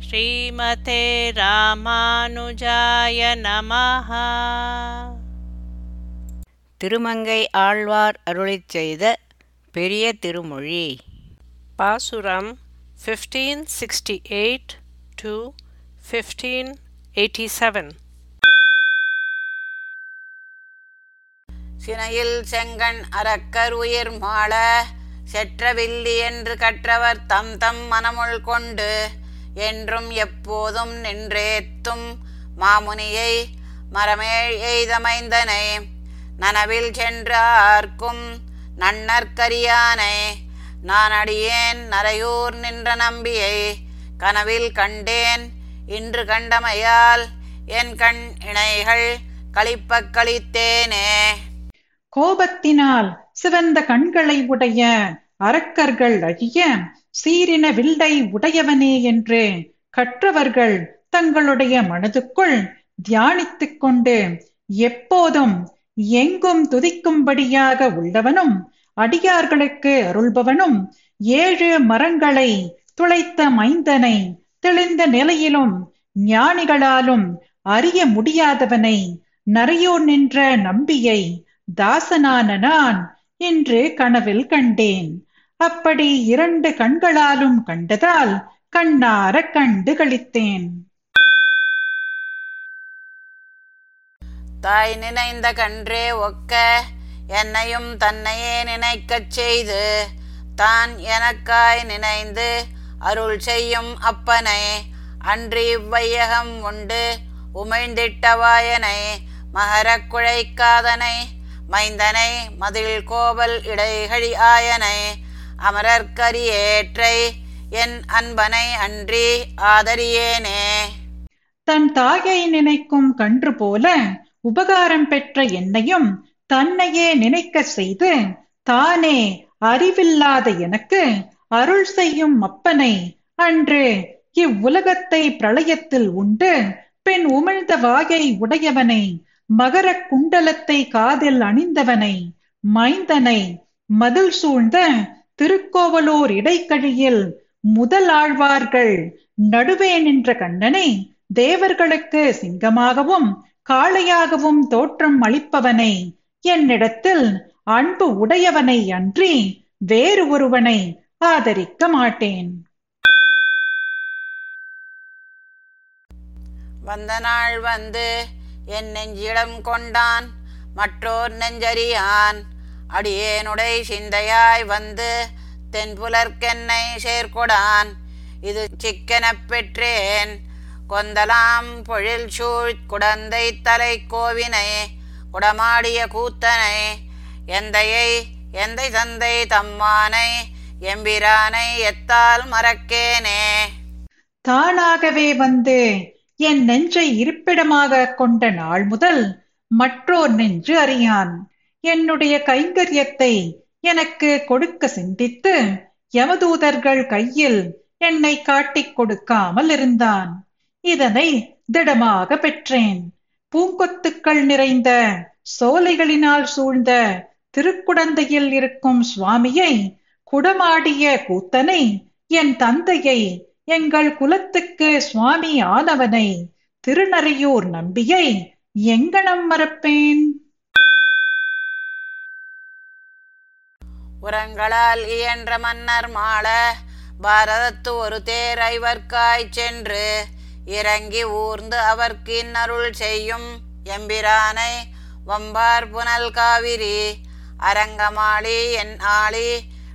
ஸ்ரீமதே ராமானுஜாய நமஹ. திருமங்கை ஆழ்வார் அருளிச் செய்த பெரிய திருமொழி. பாசுரம் 1568 to 1587 சினையில் செங்கண் அரக்கர் உயிர் மாள செற்றவில்லி என்று கற்றவர் தம் தம் மனமுள் கொண்டு என்றும் எப்போதும் நின்றேத்தும் மாமுனியை மரமேழ் எய்தமைந்தனை. நனவில் சென்றார்க்கும் நன்னற்கரியானை. நான் அடியேன் நரையூர் நின்ற நம்பியை கனவில் கண்டேன். இன்று கண்டமையால் என் கண் இணைகள் களிப்பக் கழித்தேனே கோபத்தினால் சிவந்த கண்களை உடைய அரக்கர்கள் அழிய சீரின வில்லை உடையவனே என்று கற்றவர்கள் தங்களுடைய மனதுக்குள் தியானித்துக் கொண்டு எப்போதும் எங்கும் துதிக்கும்படியாக உள்ளவனும் அடியார்களுக்கு அருள்பவனும் ஏழு மரங்களை துளைத்த மைந்தனை தெளிந்த நிலையிலும் ஞானிகளாலும் அறிய முடியாதவனை நரையோர் நின்ற நம்பியை தாசனான நான் என்று கனவில் கண்டேன். அப்படி இரண்டு கண்களாலும் கண்டதால் கண்ணார கண்டு களித்தேன். தாய் நினைந்த கன்றே ஒக்க என்னையும் தன்னையே நினைக்கச் செய்து தான் எனக்காய் நினைந்து அருள் செய்யும் அப்பனை அன்றி இவ்வையகம் உண்டு உமிழ்ந்திட்டவாயனை மகரக் குழைக்காதனை மைந்தனை மதில் கோவல் இடைகழி ஆயனை அமரர்க்கரியேற்றை என் அன்பனை அன்றி ஆதரியேனே. தன் தாயை நினைக்கும் கன்று போல உபகாரம் பெற்ற என்னையும் தன்னையே நினைக்க செய்து தானே அறிவில்லாத எனக்கு அருள் செய்யும் அப்பனை அன்று இவ்வுலகத்தை பிரளயத்தில் உண்டு பெண் உமிழ்ந்த வாயை உடையவனை மகர குண்டலத்தை காதில் அணிந்தவனை மைந்தனை மதில் சூழ்ந்த திருக்கோவலூர் இடைக்கழியில் முதல் ஆழ்வார்கள் நடுவே நின்ற கண்ணனை தேவர்களுக்கு சிங்கமாகவும் காளையாகவும் தோற்றம் அளிப்பவனை என்னிடத்தில் அன்பு உடையவனை அன்றி வேறு ஒருவனை ஆதரிக்க மாட்டேன். வந்த நாள் வந்து என் நெஞ்சிடம் கொண்டான் மற்றோர் நெஞ்சறியான். அடியேனுடை சிந்தையாய் வந்து தென்புலர்க்கென்னை சேர்கொடான். இது சிக்கெனப் பெற்றேன். கொந்தலாம் பொழில் சூழ் குடந்தை தலை கோவினை குடமாடிய கூத்தனை எந்தையை எந்தை தந்தை தம்மானை எம்பிரானை எத்தால் மறக்கேனே. தானாகவே வந்து என் நெஞ்சை இருப்பிடமாக கொண்ட நாள் முதல் மற்றோர் நெஞ்சு அறியான். என்னுடைய கைங்கரியத்தை எனக்கு கொடுக்க சிந்தித்து யமதூதர்கள் கையில் என்னை காட்டிக் கொடுக்காமல் இருந்தான். இதனை திடமாக பெற்றேன். பூங்கொத்துக்கள் நிறைந்த சோலைகளினால் சூழ்ந்த திருக்குடந்தையில் இருக்கும் சுவாமியை குடமாடிய கூத்தனை என் தந்தையை எங்கள் குலத்துக்கு சுவாமி ஆனவனை திருநறையூர் நம்பியை எங்கனம் மறப்பேன்? உரங்களால் இயன்ற மன்னர் மாள பாரதத்து ஒரு தேர் ஐவர்க்காய் சென்று இறங்கி ஊர்ந்து அவர்க்கு இன்னருள் செய்யும் எம்பிரானை வம்பார் புனல் காவிரி அரங்கமாளி என் ஆளி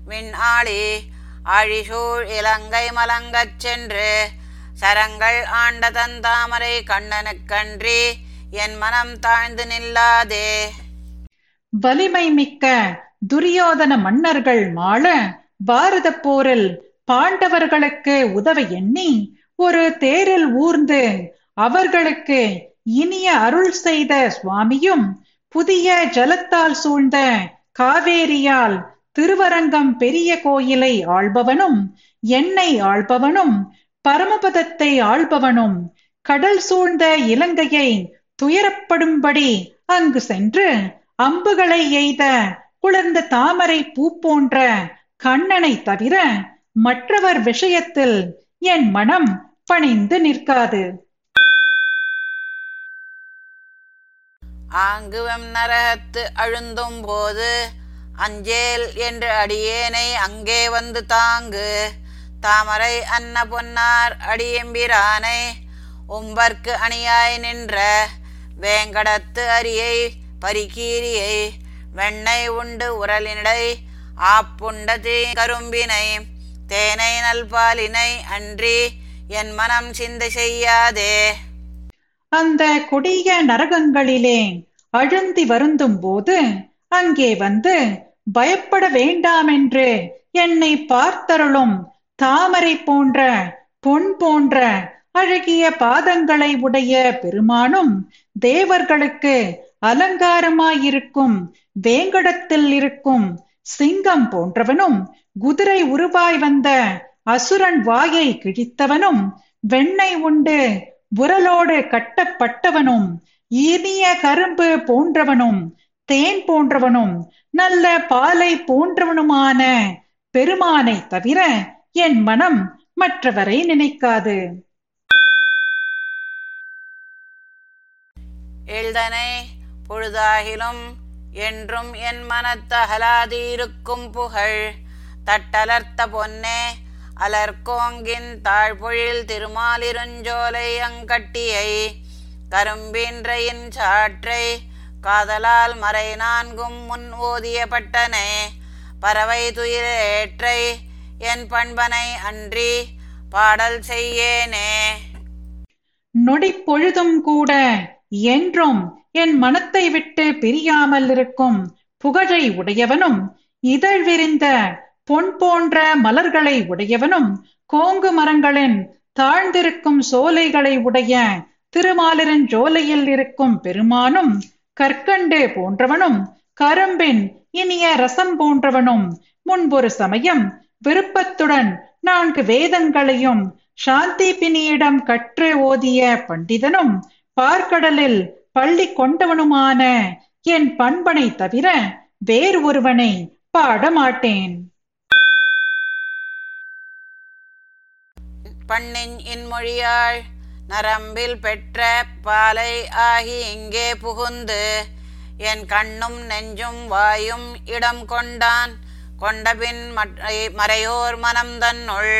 விண் ஆளி அழிசூழ் இலங்கை மலங்கச் சென்று சரங்கள் ஆண்ட தந்தாமரை கண்ணனுக்கன்றி என் மனம் தாழ்ந்து நில்லாதே. வலிமை மிக்க துரியோதன மன்னர்கள் மாள பாரத போரில் பாண்டவர்களுக்கு உதவ எண்ணி ஒரு தேரில் ஊர்ந்து அவர்களுக்கு இனிய அருள் செய்த சுவாமியும் புதிய ஜலத்தால் சூழ்ந்த காவேரியால் திருவரங்கம் பெரிய கோயிலை ஆள்பவனும் என்னை ஆள்பவனும் பரமபதத்தை ஆள்பவனும் கடல் சூழ்ந்த இலங்கையை துயரப்படும்படி அங்கு சென்று அம்புகளை எய்த குளிர்ந்த தாமரை பூ போன்ற கண்ணனை தவிர மற்றவர் விஷயத்தில் என் மனம் பணிந்து நிற்காது. ஆங்குவம் நரகத்து அழுந்தும் போது அஞ்சேல் என்று அடியேனை அங்கே வந்து தாங்கு. தாமரை அன்ன பொன்னார் அடியெம்பிரானை உம்பர்க்கு அணியாய் நின்ற வேங்கடத்து அரியை பரிகீரியை வெண்ணெய் உண்டு உரலினடை ஆப்புண்ட தீ கரும்பினை தேனை நல்பாலினை அன்றி என் மனம் சிந்தை செய்யாதே. அந்த கொடிய நரகங்களிலே அழுந்தி வருந்தும் போது அங்கே வந்து பயப்பட வேண்டாமென்று என்னை பார்த்தருளும் தாமரை போன்ற பொன் போன்ற அழகிய பாதங்களை உடைய பெருமானும் தேவர்களுக்கு அலங்காரமாயிருக்கும் வேங்கடத்தில் இருக்கும் சிங்கம் போன்றவனும் குதிரை உருவாய் வந்த அசுரன் வாயை கிழித்தவனும் வெண்ணெய் உண்டு உரலோடு கட்டப்பட்டவனும் இனிய கரும்பு போன்றவனும் தேன் போன்றவனும் நல்ல பாலை போன்றவனுமான பெருமானை தவிர என் மனம் மற்றவரை நினைக்காது. எழுதனை? பொழுதாகிலும் என்றும் என் மனத்தகலாதிருக்கும் புகழ் தட்டலர்த்த பொன்னே. அலர்கோங்கின் தாழ்பொழில் திருமாலிருஞ்சோலை அங்கட்டியை கரும்பின்றையின் சாற்றை காதலால் மறை நான்கும் முன் ஓதிய பட்டனே. பறவை துயிலேற்றை என் பண்பனை அன்றி பாடல் செய்யேனே. நொடி பொழுதும் கூட என்றும் என் மனத்தை விட்டு பிரியாமல் இருக்கும் புகழை உடையவனும் இதழ் விரிந்த பொன் போன்ற மலர்களை உடையவனும் கோங்கு மரங்களின் தாழ்ந்திருக்கும் சோலைகளை உடைய திருமாலிருஞ்சோலையில் இருக்கும் பெருமானும் கற்கண்டு போன்றவனும் கரும்பின் இனிய ரசம் போன்றவனும் முன்பொரு சமயம் விருப்பத்துடன் நான்கு வேதங்களையும் சாந்தி பினியிடம் கற்று ஓதிய பண்டிதனும் பார்க்கடலில் பள்ளி கொண்டவனுமான என் பண்பனை தவிர வேறு ஒருவனை பாடமாட்டேன். பண்ணின் இன்மொழியாள் நரம்பில் பெற்ற பாலை ஆகி இங்கே புகுந்து என் கண்ணும் நெஞ்சும் வாயும் இடம் கொண்டான். கொண்டபின் மறையோர் மனம் தன்னுள்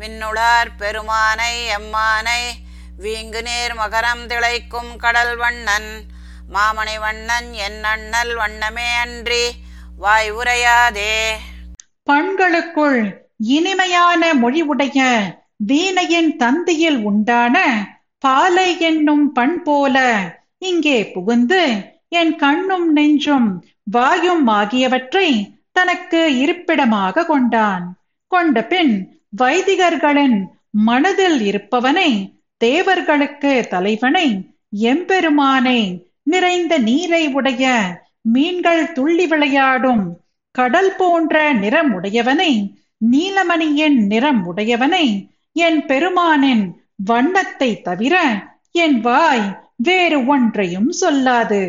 விண்ணுளார் பெருமானை எம்மானை வீங்கு நேர் மகரம் திளைக்கும் கடல் வண்ணன். மாமணி வண்ணன் என் அண்ணல் வண்ணமே அன்றி வாய் உரையாதே. பண்களுக்குள் இனிமையான மொழி உடைய வீணையின் தந்தியில் உண்டான பாலை என்னும் பண் போல இங்கே புகுந்து என் கண்ணும் நெஞ்சும் வாயும் ஆகியவற்றை தனக்கு இருப்பிடமாக கொண்டான். கொண்ட பின் வைதிகர்களின் மனதில் இருப்பவனை தேவர்களுக்கு தலைவனை எம்பெருமானை நிறைந்த நீரை உடைய மீன்கள் துள்ளி விளையாடும் கடல் போன்ற நிறம் உடையவனை நீலமணியின் நிறம் உடையவனை என் பெருமானின் வண்ணத்தை தவிர என் வாய் வேறு ஒன்றையும் சொல்லாது.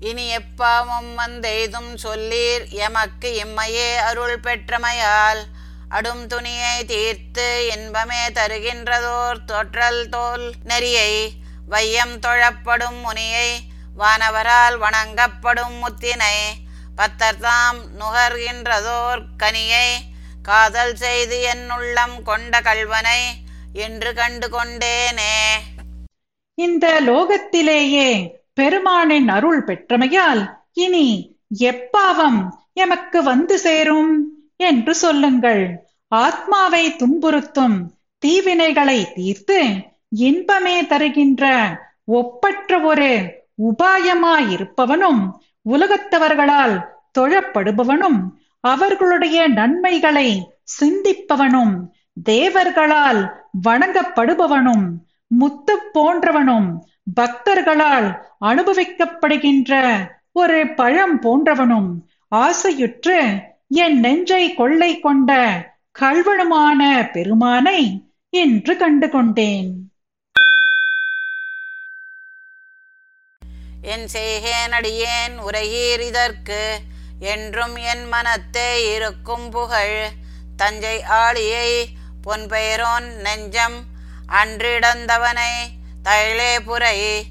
இனி எப்பாவும் வந்தெய்தும் சொல்லீர் எமக்கு இம்மையே அருள் பெற்றமையால். அடும் துணியை தீர்த்து இன்பமே தருகின்றதோர் தொற்றல் தோல் நெறியை. வையம் தொழப்படும் முனியை வானவரால் வணங்கப்படும் முத்தினை. பத்தர்தாம் நுகர்கின்றதோர் கனியை காதல் செய்து என் உள்ளம் கொண்ட கல்வனை என்று கண்டு கொண்டேனே. இந்த லோகத்திலேயே பெருமானின் அருள் பெற்றமையால் இனி எப்பாவம் எமக்கு வந்து சேரும்? என்று சொல்லுங்கள். ஆத்மாவை துன்புறுத்தும் தீவினைகளை தீர்த்து இன்பமே தருகின்ற ஒப்பற்ற ஒரு உபாயமாயிருப்பவனும் உலகத்தவர்களால் தொழப்படுபவனும் அவர்களுடைய நன்மைகளை சிந்திப்பவனும் தேவர்களால் வணங்கப்படுபவனும் முத்து போன்றவனும் பக்தர்களால் அனுபவிக்கப்படுகின்ற ஒரு பழம் போன்றவனும் ஆசையுற்று என் நெஞ்சை கொள்ளை கொண்ட கல்வனுமான பெருமானை என்று கண்டு கொண்டேன் என் செய்கேன் அடியேன் உரையீர் இதற்கு என்றும் என் மனத்தே இருக்கும் புகழ். தஞ்சை ஆளியை பொன்பெயரோன் நெஞ்சம் அன்றிடந்தவனை தைலேபுரை புரை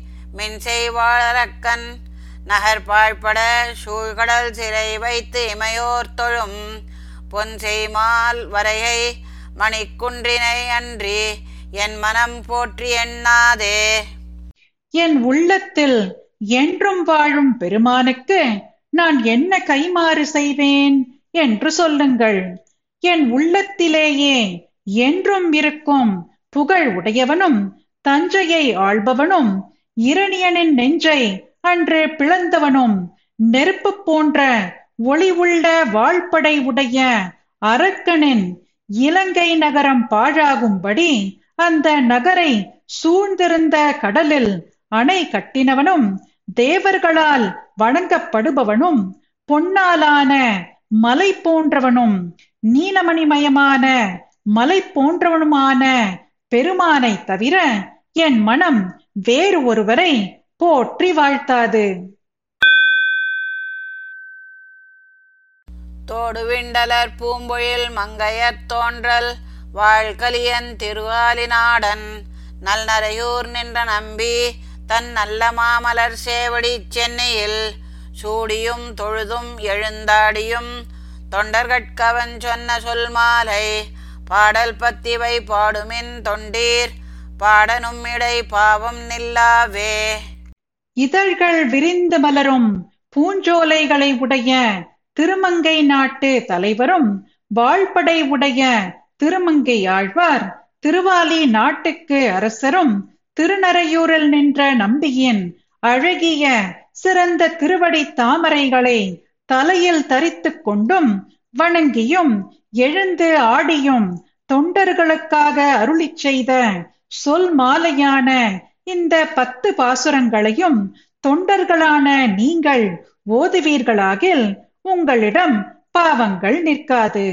நகர்பாழ்பட சூழ்கடல் சிறை வைத்து இமையோர் தொழும் பொன்செய்மால் வரையை மணிக்குன்றினை அன்றி என் மனம் போற்றி எண்ணாதே. என் உள்ளத்தில் என்றும் வாழும் பெருமானுக்கு நான் என்ன கைமாறு செய்வேன் என்று சொல்லுங்கள். என் உள்ளத்திலேயே என்றும் இருக்கும் புகழ் உடையவனும் தஞ்சையை ஆள்பவனும் இரணியனின் நெஞ்சை அன்று பிளந்தவனும் நெருப்பு போன்ற ஒளி உள்ள வாழ்படை உடைய அரக்கனின் இலங்கை நகரம் பாழாகும்படி அந்த நகரை சூழ்ந்திருந்த கடலில் அணை கட்டினவனும் தேவர்களால் வணங்கப்படுபவனும் பொன்னாலான மலை போன்றவனும் நீலமணிமயமான மலை போன்றவனுமான பெருமானை தவிர என் மனம் வேறு ஒருவரை போற்றி வாழ்த்தாது. தோடுவிண்டலர் பூம்பொழில் மங்கையர் தோன்றல் வாழ்கலியன் திருவாலிநாடன். நல்நரையூர் நின்ற நம்பி தன் நல்ல மாமலர் சேவடி சென்னையில் சூடியும் தொழுதும் எழுந்தாடியும் தொண்டர்கட்கவன் சொன்ன சொல் மாலை பாடல் பத்திவை பாடுமின் தொண்டீர் பாடனும் இடை பாவம் நில்லாவே. இதழ்கள் விரிந்து மலரும் பூஞ்சோலைகளை உடைய திருமங்கை நாட்டு தலைவரும் வாழ்படை உடைய திருமங்கை ஆழ்வார் திருவாலி நாட்டுக்கு அரசரும் திருநறையூரில் நின்ற நம்பியின் அழகிய சிறந்த திருவடி தாமரைகளை தலையில் தரித்து கொண்டும் வணங்கியும் எழுந்து ஆடியும் தொண்டர்களுக்காக அருளிச் செய்த சொல் மாலையான இந்த பத்து பாசுரங்களையும் தொண்டர்களான நீங்கள் ஓதுவீர்களாகில் உங்களிடம் பாவங்கள் நிற்காது.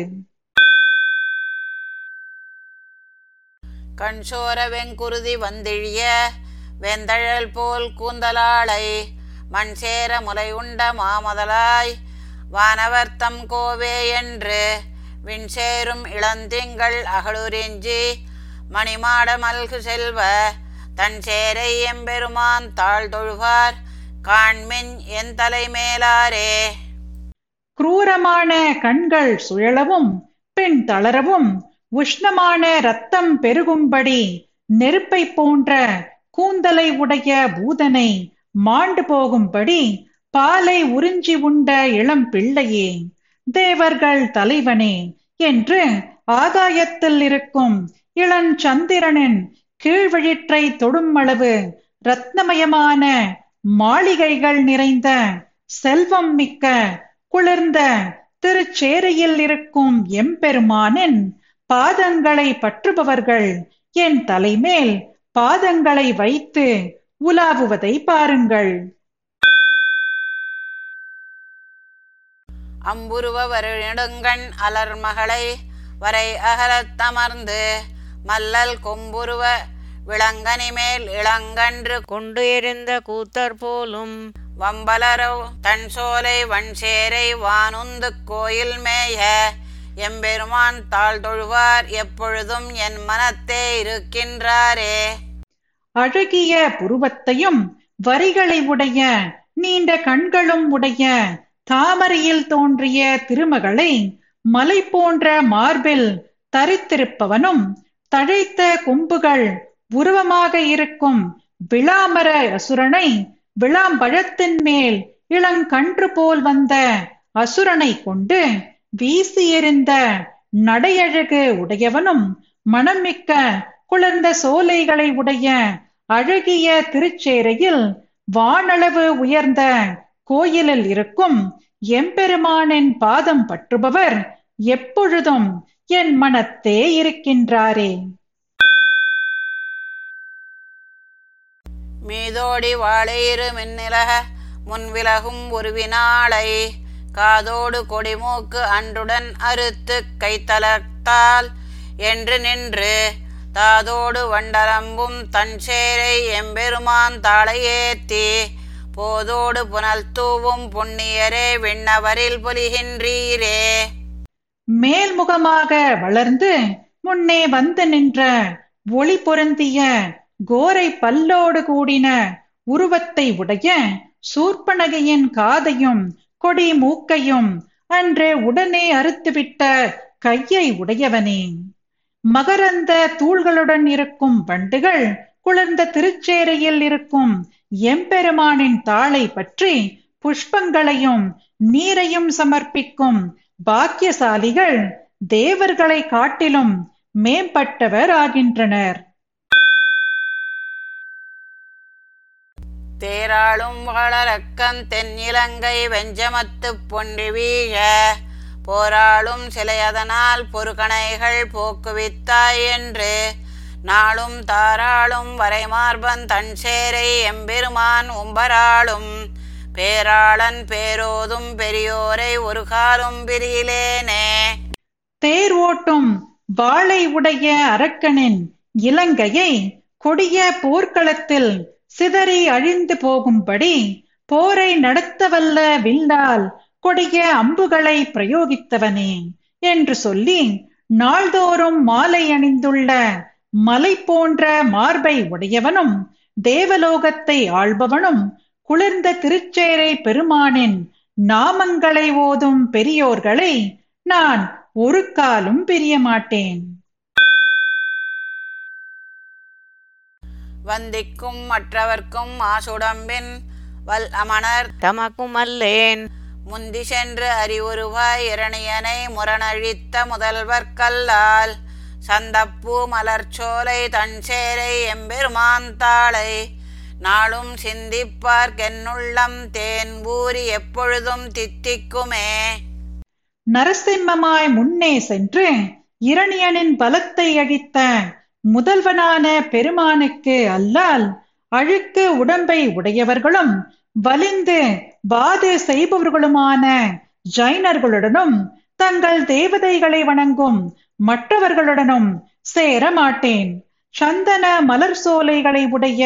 கண்சோர வெங்குருதி வந்திழிய வெந்தழல் போல் கூந்தலாளை மண் சேர முலை உண்ட மாமதலாய் வானவர்த்தம் கோவே என்று விண்சேரும் இளந்திங்கள் அகழுரிஞ்சி மணிமாட மல்கு செல்வ தன் சேரை எம்பெருமான் தாழ் தொழுவார். காண்மின் என் தலைமேலாரே குரூரமான கண்கள் சுழலவும் பின் தளரவும் உஷ்ணமான ரத்தம் பெருகும்படி நெருப்பை போன்ற கூந்தலை உடைய பூதனை மாண்டு போகும்படி பாலை உறிஞ்சி உண்ட இளம் பிள்ளையே தேவர்கள் தலைவனே என்று ஆகாயத்தில் இருக்கும் இளஞ்சந்திரனின் கீழ்வழிற்றை தொடும் அளவு ரத்னமயமான மாளிகைகள் நிறைந்த செல்வம் மிக்க குளிர்ந்த திருச்சேரையில் இருக்கும் எம்பெருமானின் பாதங்களை பற்றுபவர்கள் என் தலைமேல் பாதங்களை வைத்து உலாவுவதை பாருங்கள். அம்புருவ வருநெடுங்கண் அலர் மகளை வரை அகலத் தமர்ந்து மல்லல் கொம்புருவ விளங்கனி மேல் இளங்கன்று கொண்டு எறிந்த கூத்தர் போலும் வம்பலரோ தன் சோலை வன்சேரை வானுந்து கோயில் மேய எம்பெருமான் தாழ் தொழுவார் எப்பொழுதும் என் மனத்தே இருக்கின்றாரே. அழகிய புருவத்தையும் வரிகளை உடைய நீண்ட கண்களும் உடைய தாமரையில் தோன்றிய திருமகளை மலை போன்ற மார்பில் தரித்திருப்பவனும் தழைத்த கொம்புகள் உருவமாக இருக்கும் விளாமர அசுரனை விளாம்பழத்தின் மேல் இளங்கன்று போல் வந்த அசுரனை கொண்டு வீசி எறிந்த நடையழகு உடையவனும் மனமிக்க குளிர்ந்த சோலைகளை உடைய அழகிய திருச்சேரையில் வானளவு உயர்ந்த கோயிலில் இருக்கும் எம்பெருமானின் பாதம் பற்றுபவர் எப்பொழுதும் என் மனத்தே இருக்கின்றாரே. மீதோடி வாழையிரு மின்னிலக முன்விலகும் உருவினாளை. காதோடு கொடிமூக்கு அன்றுடன் அறுத்து கைத்தலத்தால் என்று நின்று தாதோடு வண்டரம்பும் தன் சேரை எம்பெருமான் தாளையேத்தி. போதோடு புனல் தூவும் புண்ணியரே விண்ணவரில் புலிகின்றீரே. மேல்முகமாக வளர்ந்து முன்னே வந்து நின்ற ஒளி பொருந்திய கோரை பல்லோடு கூடின உருவத்தை உடைய சூர்பனகையின் காதையும் கொடி மூக்கையும் அன்று உடனே அறுத்துவிட்ட கையை உடையவனே. மகரந்த தூள்களுடன் இருக்கும் வண்டுகள் குளிர்ந்த திருச்சேரையில் இருக்கும் எம்பெருமானின் தாளை பற்றி புஷ்பங்களையும் நீரையும் சமர்ப்பிக்கும் பாக்கியசாலிகள் தேவர்களை காட்டிலும் மேம்பட்டவர் ஆகின்றனர் தேராளும் வளரக்கன் தென்னிலங்கை வெஞ்சமத்து பொன்றி வீழ போராளும் சிலையதனால் பொறுக்கணைகள் போக்குவித்தாய் என்று நாளும் தாராளும் வரைமார்பன் தன் சேரை எம்பெருமான் உம்பராளும் பேராளன் பேரோதும் பெரியோரை ஒரு காலும் பிரியிலேனே. தேர் ஓட்டும் வாளை உடைய அரக்கனின் இலங்கையை கொடிய போர்க்களத்தில் சிதறி அழிந்து போகும்படி போரை நடத்தவல்ல வில்லால் கொடிய அம்புகளை பிரயோகித்தவனே என்று சொல்லி நாள்தோறும் மாலை அணிந்துள்ள மலை போன்ற மார்பை உடையவனும் தேவலோகத்தை ஆள்பவனும் குளிர்ந்த திருச்சேரை பெருமானின் நாமங்களை ஓதும் பெரியோர்களை நான் ஒரு காலும் பிரிய வந்திக்கும் மற்றவர்க்கும் மாசுடம்பின் வல் அமணர். தமக்கும் அல்லேன் முந்தி சென்று அறிவுருவாய் இரணியனை முரணழித்த முதல்வர் கல்லால். சந்தப்பூ மலர்ச்சோலை தன்சேரை எம்பெருமான் தாளை. நாளும் சிந்திப்பார்க்கென்னுள்ளம் தேன் ஊறி எப்பொழுதும் தித்திக்குமே. நரசிம்மமாய் முன்னே சென்று இரணியனின் பலத்தை அழித்த முதல்வனான பெருமானுக்கு அல்லால் அழுக்கு உடம்பை உடையவர்களும் வலிந்து பாது செய்பவர்களுமான ஜைனர்களுடனும் தங்கள் தேவதைகளை வணங்கும் மற்றவர்களுடனும் சேர மாட்டேன். சந்தன மலர் சோலைகளை உடைய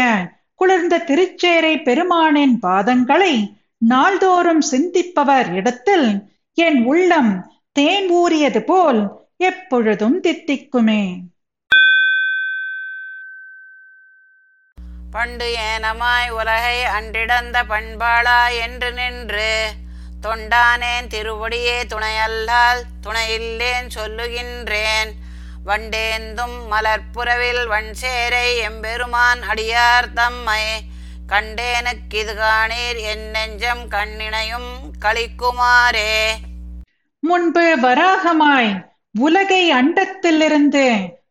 குளிர்ந்த திருச்சேரை பெருமானின் பாதங்களை நாள்தோறும் சிந்திப்பவர் இடத்தில் என் உள்ளம் தேன் ஊறியது போல் எப்பொழுதும் தித்திக்குமே. பண்டு ஏனமாய் உலகை அன்றிடந்த பண்பாளா என்று நின்று தொண்டானேன் திருவடியே துணையல்லால் துணையில்லேன் சொல்லுகின்றேன். வண்டேந்தும் மலர்ப்புறவில் வன்சேரை எம்பெருமான் அடியார் தம்மை கண்டேனுக்கு இது காணீர் என் நெஞ்சம் கண்ணினையும் களிக்குமாறே. முன்பு வராகமாய் உலகை அண்டத்திலிருந்து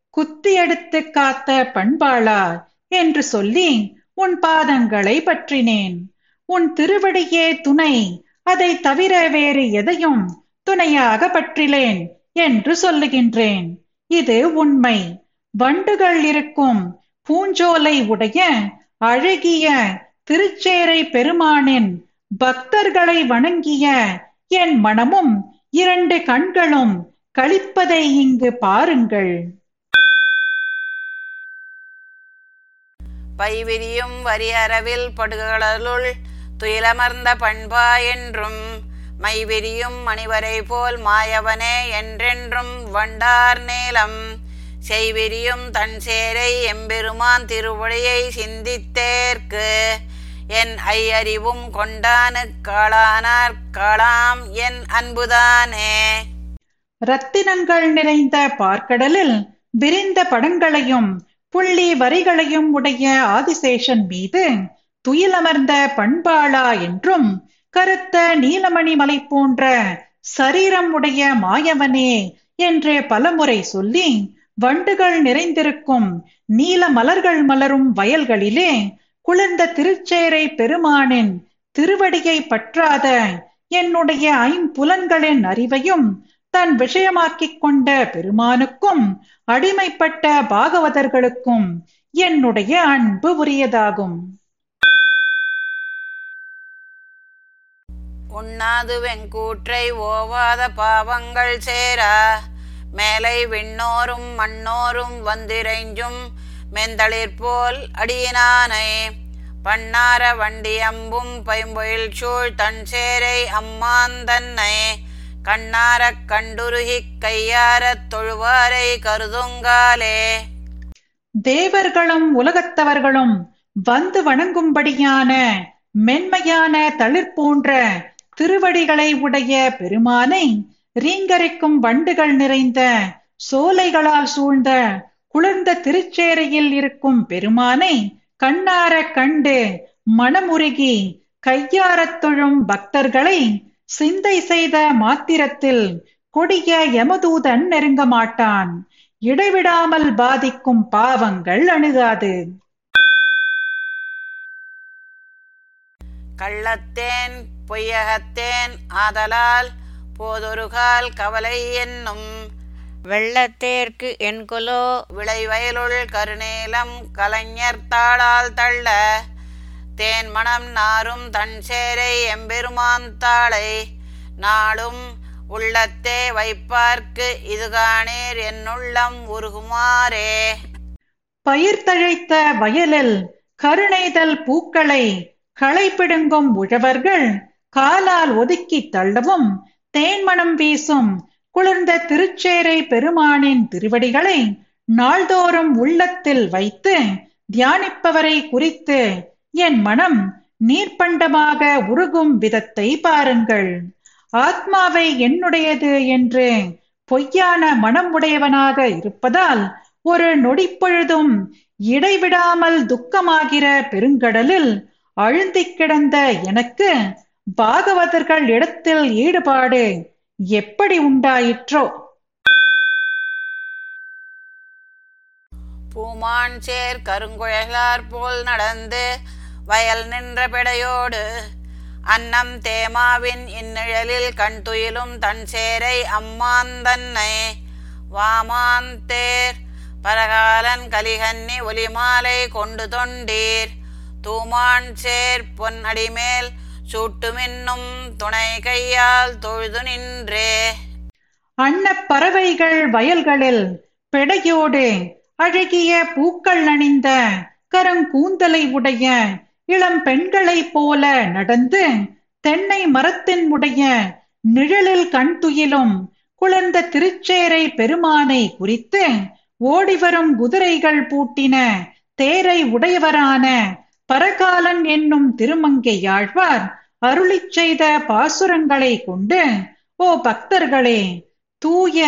குத்தி எடுத்து காத்த பண்பாளா என்று சொல்லி உன் பாதங்களை பற்றினேன். உன் திருவடியே துணை. அதை தவிர வேறு எதையும் துணையாக பற்றிலேன் என்று சொல்லுகின்றேன். இது உண்மை. வண்டுகள் இருக்கும் பூஞ்சோலை உடைய அழகிய திருச்சேரை பெருமானின் பக்தர்களை வணங்கிய என் மனமும் இரண்டு கண்களும் கழிப்பதை இங்கு பாருங்கள். பைவிரியும் வரியறவில் படுகடலுள் துயிலமர்ந்த பண்பா என்றும் மைவிரியும் மணிவரை போல் மாயவனே என்றென்றும் வண்டார் நேலம். செய்விரியும் தன் சேரை எம்பெருமான் திருவழியை சிந்தித்தேற்கு என் ஐயறிவும் கொண்டானு காளானார் காளாம் என் அன்புதானே. ரத்தினங்கள் நிறைந்த பார்க்கடலில் விரிந்த படங்களையும் புள்ளி வரிகளையும் உடைய ஆதிசேஷன் மீது துயிலமர்ந்த பண்பாளா என்றும் கருத்த நீலமணி மலை போன்ற சரீரம் உடைய மாயவனே என்று பலமுறை சொல்லி வண்டுகள் நிறைந்திருக்கும் நீல மலர்கள் மலரும் வயல்களிலே குளிர்ந்த திருச்சேரை பெருமானின் திருவடியை பற்றாத என்னுடைய ஐம்புலன்களின் அறிவையும் தன் விஷயமாக்கிக் கொண்ட பெருமானுக்கும் அடிமைப்பட்ட பாகவதர்களுக்கும் என்னுடைய அன்பு உரியதாகும். உண்ணாது வெங்கூற்றை ஓவாத பாவங்கள் சேரா மேலை விண்ணோரும் மண்ணோரும் வந்திரைஞ்சும் மெந்தளிர் போல் அடியினானை பண்ணார வண்டியம்பும் பைம்பொயில் சூழ் தன் சேரை அம்மான் தன்னை கண்ணாரக் கண்டுருகிக் கையாரத் தொழுவாரை கருதுங்காலே. தேவர்களும் உலகத்தவர்களும் வந்து வணங்கும்படியான மென்மையான தளிர் போன்ற திருவடிகளை உடைய பெருமானை ரீங்கரிக்கும் வண்டுகள் நிறைந்த சோலைகளால் சூழ்ந்த குளிர்ந்த திருச்சேரையில் இருக்கும் பெருமானை கண்ணார கண்டு மனமுருகி கையாரத் தொழும் பக்தர்களை சிந்தை செய்த மாத்திரத்தில் கொடிய யமதூதன் நெருங்க மாட்டான். இடைவிடாமல் பாதிக்கும் பாவங்கள் அணுகாது. கள்ளத்தேன் பொய்யகத்தேன் ஆதலால் போதொருகால் கவலை என்னும். வெள்ளத்தேர்க்கு என்கொலோ விளைவயலுள் கருநேலம் கலைஞர் தாளால் தள்ள தேன் மணம் நாரும் தன் சேரை எம்பெருமான் தாளை நாளும் உள்ளத்தே வைப்பார்க்கு இது என்னுள்ளம் உருகுமாறே. பயிர் தழைத்த வயலில் கருணைதல் பூக்களை களை பிடுங்கும் உழவர்கள் காலால் ஒதுக்கி தள்ளவும் தேன்மணம் வீசும் குளிர்ந்த திருச்சேரை பெருமானின் திருவடிகளை நாள்தோறும் உள்ளத்தில் வைத்து தியானிப்பவரை குறித்து என் மனம் நீர்ப்பண்டமாக உருகும் விதத்தை பாருங்கள். ஆத்மாவை என்னுடையது என்று பொய்யான மனம் உடையவனாக இருப்பதால் ஒரு நொடிப்பொழுதும் இடைவிடாமல் துக்கமாகிற பெருங்கடலில் அழுந்திக் கிடந்த எனக்கு பாகவதர்கள் இடத்தில் ஈடுபாடு எப்படி உண்டாயிற்றோ? பூமான் சேர் கருங்குழலார் போல் நடந்து வயல் நின்ற பிடையோடு அன்னம் தேமாவின் இந்நிழலில் கண் துயிலும் தன் சேரை அம்மாந்தன்னை வாமான் தேர் பரகாலன் கலிகன்னி ஒலிமாலை கொண்டு தொண்டீர். தூமான் சேர் பொன் அடிமேல் சூட்டுமின்னும் துணை கையால் தொழுது நின்றே. அன்ன பறவைகள் வயல்களில் பெடையோடு அழகிய பூக்கள் அணிந்த கருங்கூந்தலை உடைய இளம் பெண்களைப் போல நடந்து தென்னை மரத்தின் உடைய நிழலில் கண் துயிலும் குளிர்ந்த திருச்சேரை பெருமானை குறித்து ஓடிவரும் குதிரைகள் பூட்டின தேரை உடையவரான பரகாலன் என்னும் திருமங்கையாழ்வார் அருளிச் செய்த பாசுரங்களை கொண்டு ஓ பக்தர்களே தூய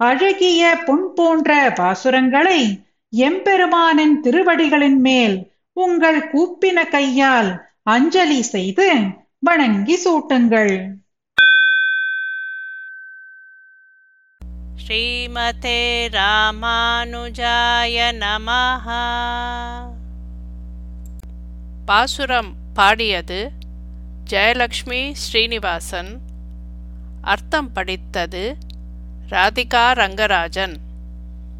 அழகிய பொன் போன்ற பாசுரங்களை எம்பெருமானின் திருவடிகளின் மேல் உங்கள் கூப்பின கையால் அஞ்சலி செய்து வணங்கி சூட்டுங்கள். ஸ்ரீமதே ராமானுஜாய நமஹ. பாசுரம் பாடியது ஜெயலக்ஷ்மி ஸ்ரீனிவாசன். அர்த்தம் படித்தது ராதிகா ரங்கராஜன்.